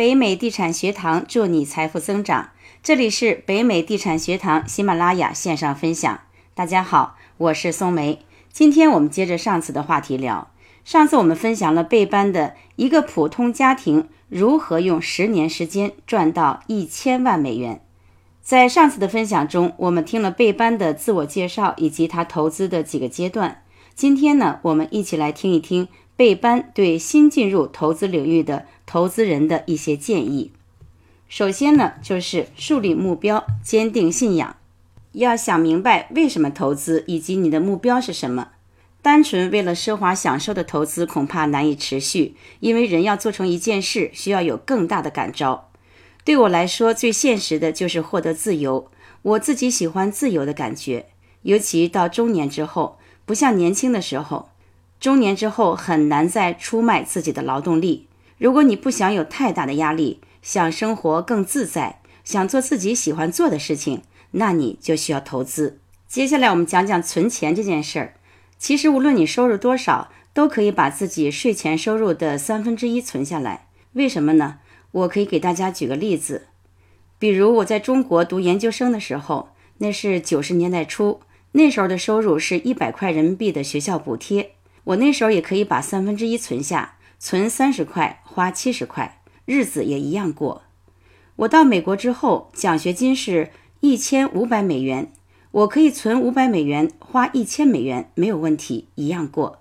北美地产学堂助你财富增长。这里是北美地产学堂喜马拉雅线上分享。大家好，我是松梅。今天我们接着上次的话题聊。上次我们分享了贝班的一个普通家庭如何用十年时间赚到一千万美元。在上次的分享中，我们听了贝班的自我介绍以及他投资的几个阶段。今天呢，我们一起来听一听贝班对新进入投资领域的投资人的一些建议。首先呢，就是树立目标，坚定信仰，要想明白为什么投资以及你的目标是什么。单纯为了奢华享受的投资恐怕难以持续，因为人要做成一件事，需要有更大的感召。对我来说，最现实的就是获得自由。我自己喜欢自由的感觉，尤其到中年之后。不像年轻的时候，中年之后很难再出卖自己的劳动力。如果你不想有太大的压力，想生活更自在，想做自己喜欢做的事情，那你就需要投资。接下来我们讲讲存钱这件事儿。其实无论你收入多少，都可以把自己税前收入的三分之一存下来。为什么呢？我可以给大家举个例子，比如我在中国读研究生的时候，那是九十年代初。那时候的收入是一百块人民币的学校补贴，我那时候也可以把三分之一存下，存三十块，花七十块，日子也一样过。我到美国之后，奖学金是一千五百美元，我可以存五百美元，花一千美元，没有问题，一样过。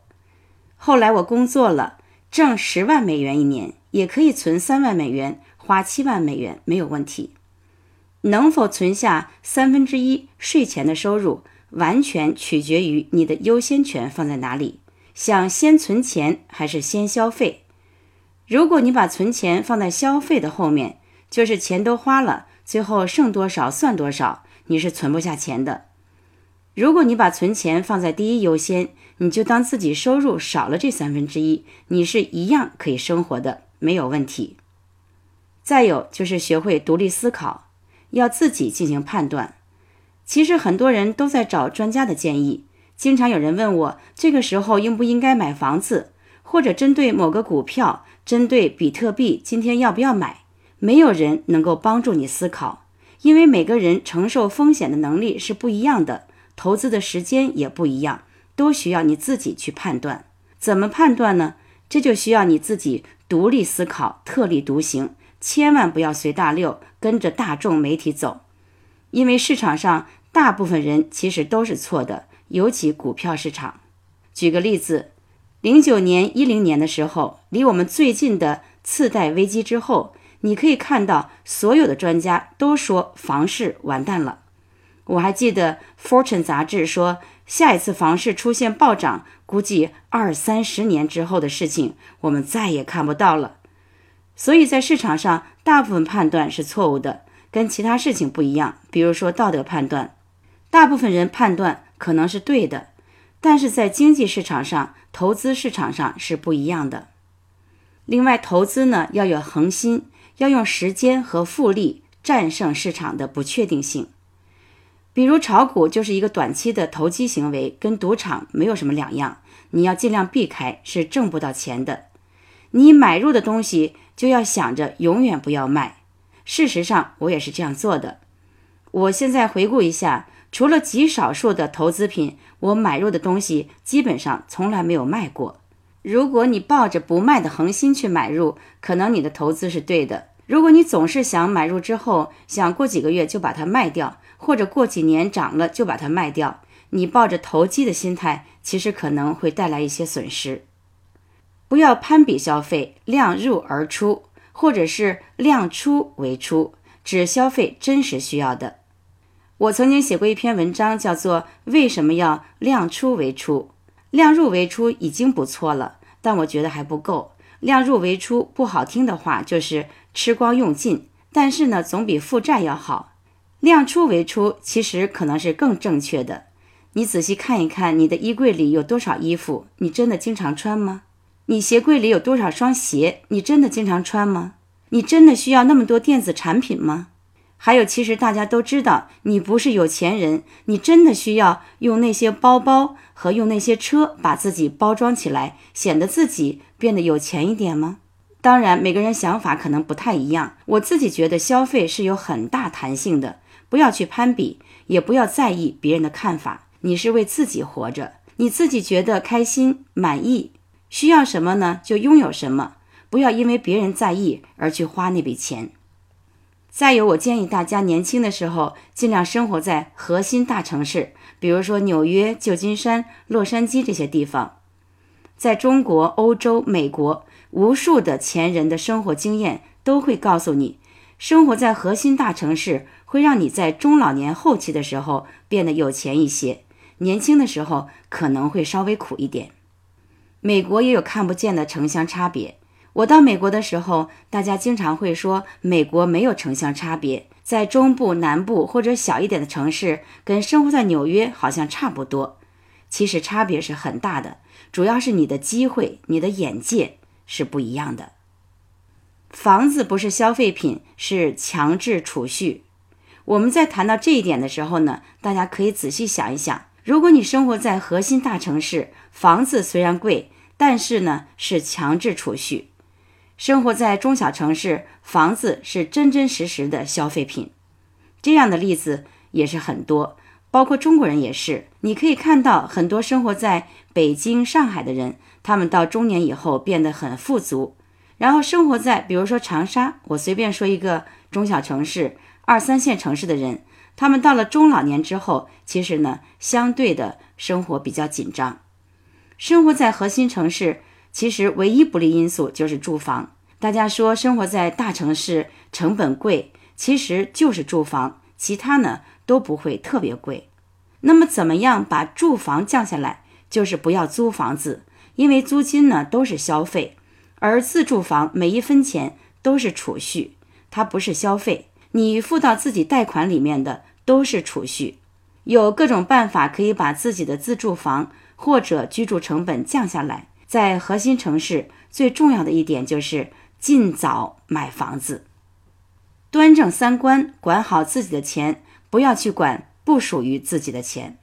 后来我工作了，挣十万美元一年，也可以存三万美元，花七万美元，没有问题。能否存下三分之一税前的收入？完全取决于你的优先权放在哪里，想先存钱还是先消费？如果你把存钱放在消费的后面，就是钱都花了，最后剩多少算多少，你是存不下钱的。如果你把存钱放在第一优先，你就当自己收入少了这三分之一，你是一样可以生活的，没有问题。再有就是学会独立思考，要自己进行判断。其实很多人都在找专家的建议，经常有人问我，这个时候应不应该买房子，或者针对某个股票，针对比特币，今天要不要买？没有人能够帮助你思考，因为每个人承受风险的能力是不一样的，投资的时间也不一样，都需要你自己去判断。怎么判断呢？这就需要你自己独立思考，特立独行，千万不要随大流，跟着大众媒体走，因为市场上。大部分人其实都是错的，尤其股票市场。举个例子，零九年、一零年的时候，离我们最近的次贷危机之后，你可以看到所有的专家都说房市完蛋了。我还记得《Fortune》杂志说，下一次房市出现暴涨，估计二三十年之后的事情，我们再也看不到了。所以在市场上，大部分判断是错误的，跟其他事情不一样。比如说道德判断。大部分人判断可能是对的，但是在经济市场上、投资市场上是不一样的。另外，投资呢要有恒心，要用时间和复利战胜市场的不确定性。比如炒股就是一个短期的投机行为，跟赌场没有什么两样，你要尽量避开，是挣不到钱的。你买入的东西就要想着永远不要卖。事实上，我也是这样做的。我现在回顾一下。除了极少数的投资品，我买入的东西基本上从来没有卖过。如果你抱着不卖的恒心去买入，可能你的投资是对的。如果你总是想买入之后，想过几个月就把它卖掉，或者过几年涨了就把它卖掉，你抱着投机的心态，其实可能会带来一些损失。不要攀比消费，量入而出，或者是量出为出，只消费真实需要的。我曾经写过一篇文章，叫做《为什么要量出为出，量入为出已经不错了，但我觉得还不够。量入为出不好听的话就是吃光用尽，但是呢，总比负债要好。量出为出其实可能是更正确的。你仔细看一看，你的衣柜里有多少衣服？你真的经常穿吗？你鞋柜里有多少双鞋？你真的经常穿吗？你真的需要那么多电子产品吗？还有，其实大家都知道，你不是有钱人，你真的需要用那些包包和用那些车把自己包装起来，显得自己变得有钱一点吗？当然，每个人想法可能不太一样。我自己觉得消费是有很大弹性的，不要去攀比，也不要在意别人的看法。你是为自己活着，你自己觉得开心、满意，需要什么呢？就拥有什么，不要因为别人在意而去花那笔钱。再有，我建议大家年轻的时候尽量生活在核心大城市，比如说纽约、旧金山、洛杉矶这些地方。在中国、欧洲、美国。无数的前人的生活经验都会告诉你，生活在核心大城市会让你在中老年后期的时候变得有钱一些，年轻的时候可能会稍微苦一点。美国也有看不见的城乡差别。我到美国的时候，大家经常会说美国没有城乡差别，在中部、南部或者小一点的城市，跟生活在纽约好像差不多。其实差别是很大的，主要是你的机会、你的眼界。是不一样的。房子不是消费品，是强制储蓄。我们在谈到这一点的时候呢，大家可以仔细想一想：如果你生活在核心大城市，房子虽然贵，但是呢是强制储蓄；生活在中小城市，房子是真真实实的消费品。这样的例子也是很多，包括中国人也是。你可以看到很多生活在北京、上海的人。他们到中年以后变得很富足，然后生活在比如说长沙，我随便说一个中小城市、二三线城市的人，他们到了中老年之后，其实呢，相对的生活比较紧张。生活在核心城市，其实唯一不利因素就是住房。大家说生活在大城市成本贵，其实就是住房，其他呢都不会特别贵。那么怎么样把住房降下来？就是不要租房子。因为租金呢都是消费，而自住房每一分钱都是储蓄，它不是消费。你付到自己贷款里面的都是储蓄。有各种办法可以把自己的自住房或者居住成本降下来。在核心城市，最重要的一点就是尽早买房子，端正三观，管好自己的钱，不要去管不属于自己的钱。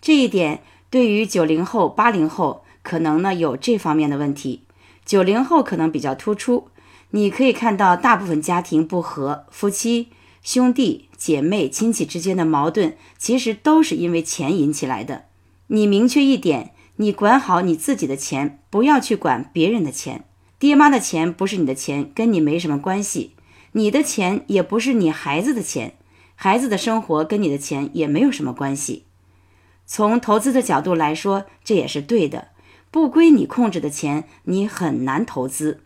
这一点对于九零后、八零后。可能呢有这方面的问题，九零后可能比较突出。你可以看到，大部分家庭不和，夫妻、兄弟姐妹、亲戚之间的矛盾，其实都是因为钱引起来的。你明确一点，你管好你自己的钱，不要去管别人的钱。爹妈的钱不是你的钱，跟你没什么关系。你的钱也不是你孩子的钱，孩子的生活跟你的钱也没有什么关系。从投资的角度来说，这也是对的。不归你控制的钱，你很难投资。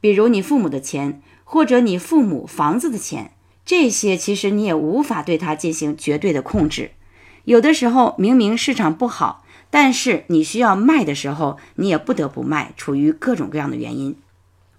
比如你父母的钱，或者你父母房子的钱，这些其实你也无法对它进行绝对的控制。有的时候明明市场不好，但是你需要卖的时候，你也不得不卖，处于各种各样的原因。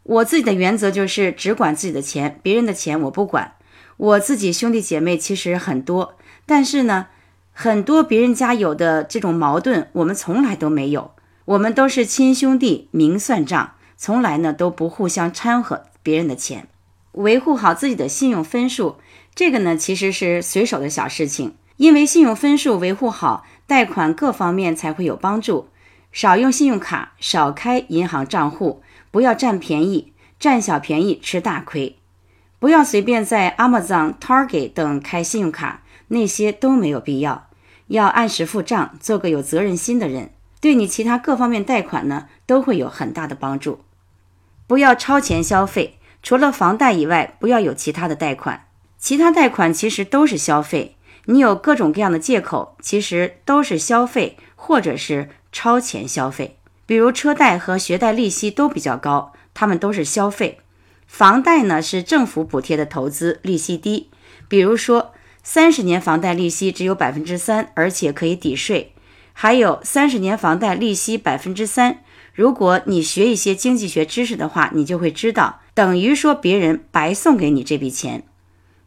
我自己的原则就是只管自己的钱，别人的钱我不管。我自己兄弟姐妹其实很多，但是呢，很多别人家有的这种矛盾，我们从来都没有。我们都是亲兄弟，明算账，从来呢都不互相掺和别人的钱，维护好自己的信用分数。这个呢其实是随手的小事情，因为信用分数维护好，贷款各方面才会有帮助。少用信用卡，少开银行账户，不要占便宜，占小便宜吃大亏。不要随便在 Amazon、Target 等开信用卡，那些都没有必要。要按时付账，做个有责任心的人。对你其他各方面贷款呢，都会有很大的帮助。不要超前消费，除了房贷以外，不要有其他的贷款。其他贷款其实都是消费，你有各种各样的借口，其实都是消费或者是超前消费。比如车贷和学贷利息都比较高，他们都是消费。房贷呢是政府补贴的投资，利息低。比如说三十年房贷利息只有百分之三，而且可以抵税。还有三十年房贷利息百分之三，如果你学一些经济学知识的话，你就会知道，等于说别人白送给你这笔钱，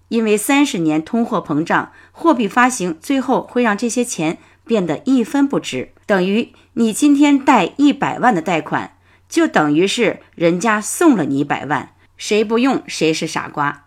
因为三十年通货膨胀，货币发行最后会让这些钱变得一分不值，等于你今天贷一百万的贷款，就等于是人家送了你一百万，谁不用谁是傻瓜。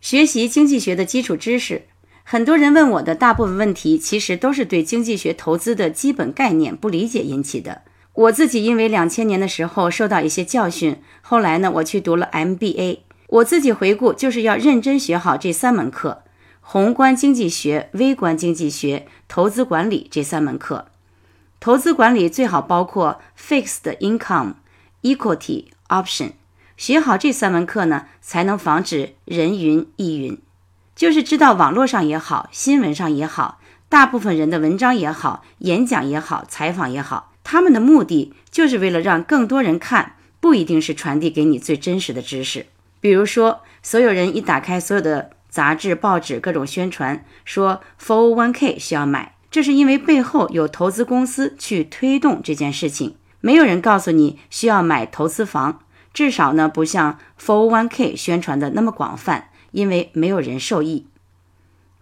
学习经济学的基础知识。很多人问我的大部分问题，其实都是对经济学投资的基本概念不理解引起的。我自己因为两千年的时候受到一些教训，后来呢，我去读了 MBA。我自己回顾，就是要认真学好这三门课：宏观经济学、微观经济学、投资管理这三门课。投资管理最好包括 Fixed Income、Equity、Option。学好这三门课呢，才能防止人云亦云。就是知道网络上也好，新闻上也好，大部分人的文章也好，演讲也好，采访也好，他们的目的就是为了让更多人看，不一定是传递给你最真实的知识。比如说，所有人一打开所有的杂志、报纸，各种宣传说 401k 需要买，这是因为背后有投资公司去推动这件事情。没有人告诉你需要买投资房，至少呢不像 401k 宣传的那么广泛。因为没有人受益。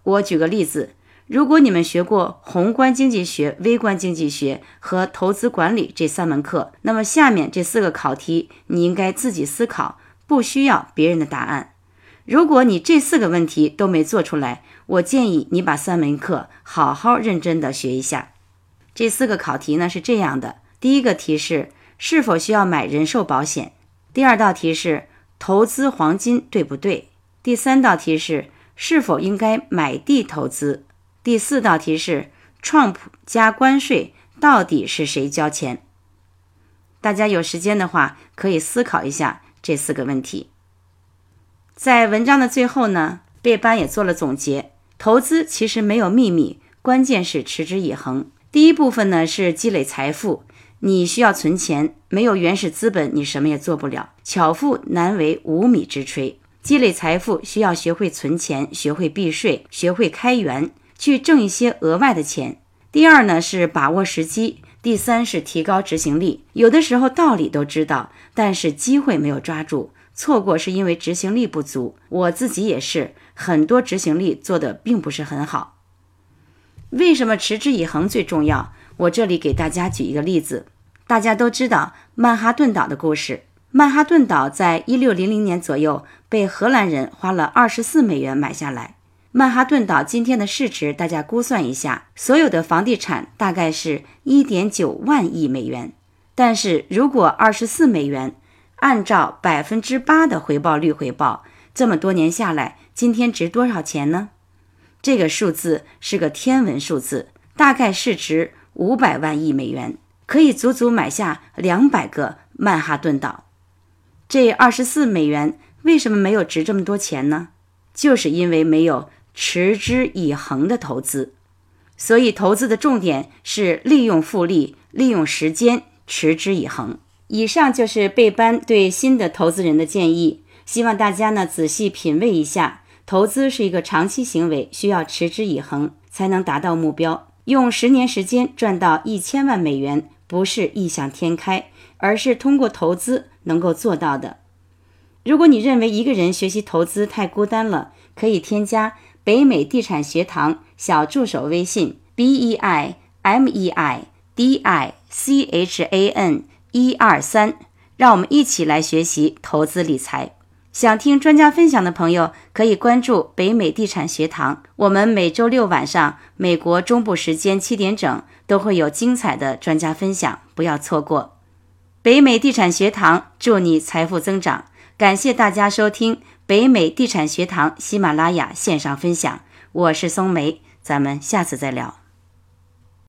我举个例子，如果你们学过宏观经济学、微观经济学和投资管理这三门课，那么下面这四个考题你应该自己思考，不需要别人的答案。如果你这四个问题都没做出来，我建议你把三门课好好认真的学一下。这四个考题呢是这样的：第一个题是是否需要买人寿保险；第二道题是投资黄金对不对？第三道题是是否应该买地投资？第四道题是 Trump 加关税到底是谁交钱？大家有时间的话可以思考一下这四个问题。在文章的最后呢，贝班也做了总结：投资其实没有秘密，关键是持之以恒。第一部分呢是积累财富，你需要存钱，没有原始资本你什么也做不了，巧妇难为无米之炊。积累财富需要学会存钱，学会避税，学会开源，去挣一些额外的钱。第二呢是把握时机，第三是提高执行力。有的时候道理都知道，但是机会没有抓住，错过是因为执行力不足。我自己也是，很多执行力做的并不是很好。为什么持之以恒最重要？我这里给大家举一个例子，大家都知道曼哈顿岛的故事。曼哈顿岛在一六零零年左右被荷兰人花了二十四美元买下来。曼哈顿岛今天的市值，大家估算一下，所有的房地产大概是一点九万亿美元。但是如果二十四美元，按照百分之八的回报率回报，这么多年下来，今天值多少钱呢？这个数字是个天文数字，大概市值五百万亿美元，可以足足买下两百个曼哈顿岛。这二十四美元为什么没有值这么多钱呢？就是因为没有持之以恒的投资。所以投资的重点是利用复利，利用时间，持之以恒。以上就是贝班对新的投资人的建议，希望大家呢仔细品味一下。投资是一个长期行为，需要持之以恒才能达到目标。用十年时间赚到一千万美元，不是异想天开。而是通过投资能够做到的。如果你认为一个人学习投资太孤单了，可以添加北美地产学堂小助手微信 b e i m e i d i c h a n 一二三，让我们一起来学习投资理财。想听专家分享的朋友，可以关注北美地产学堂。我们每周六晚上美国中部时间七点整都会有精彩的专家分享，不要错过。北美地产学堂祝你财富增长，感谢大家收听北美地产学堂喜马拉雅线上分享，我是松梅，咱们下次再聊。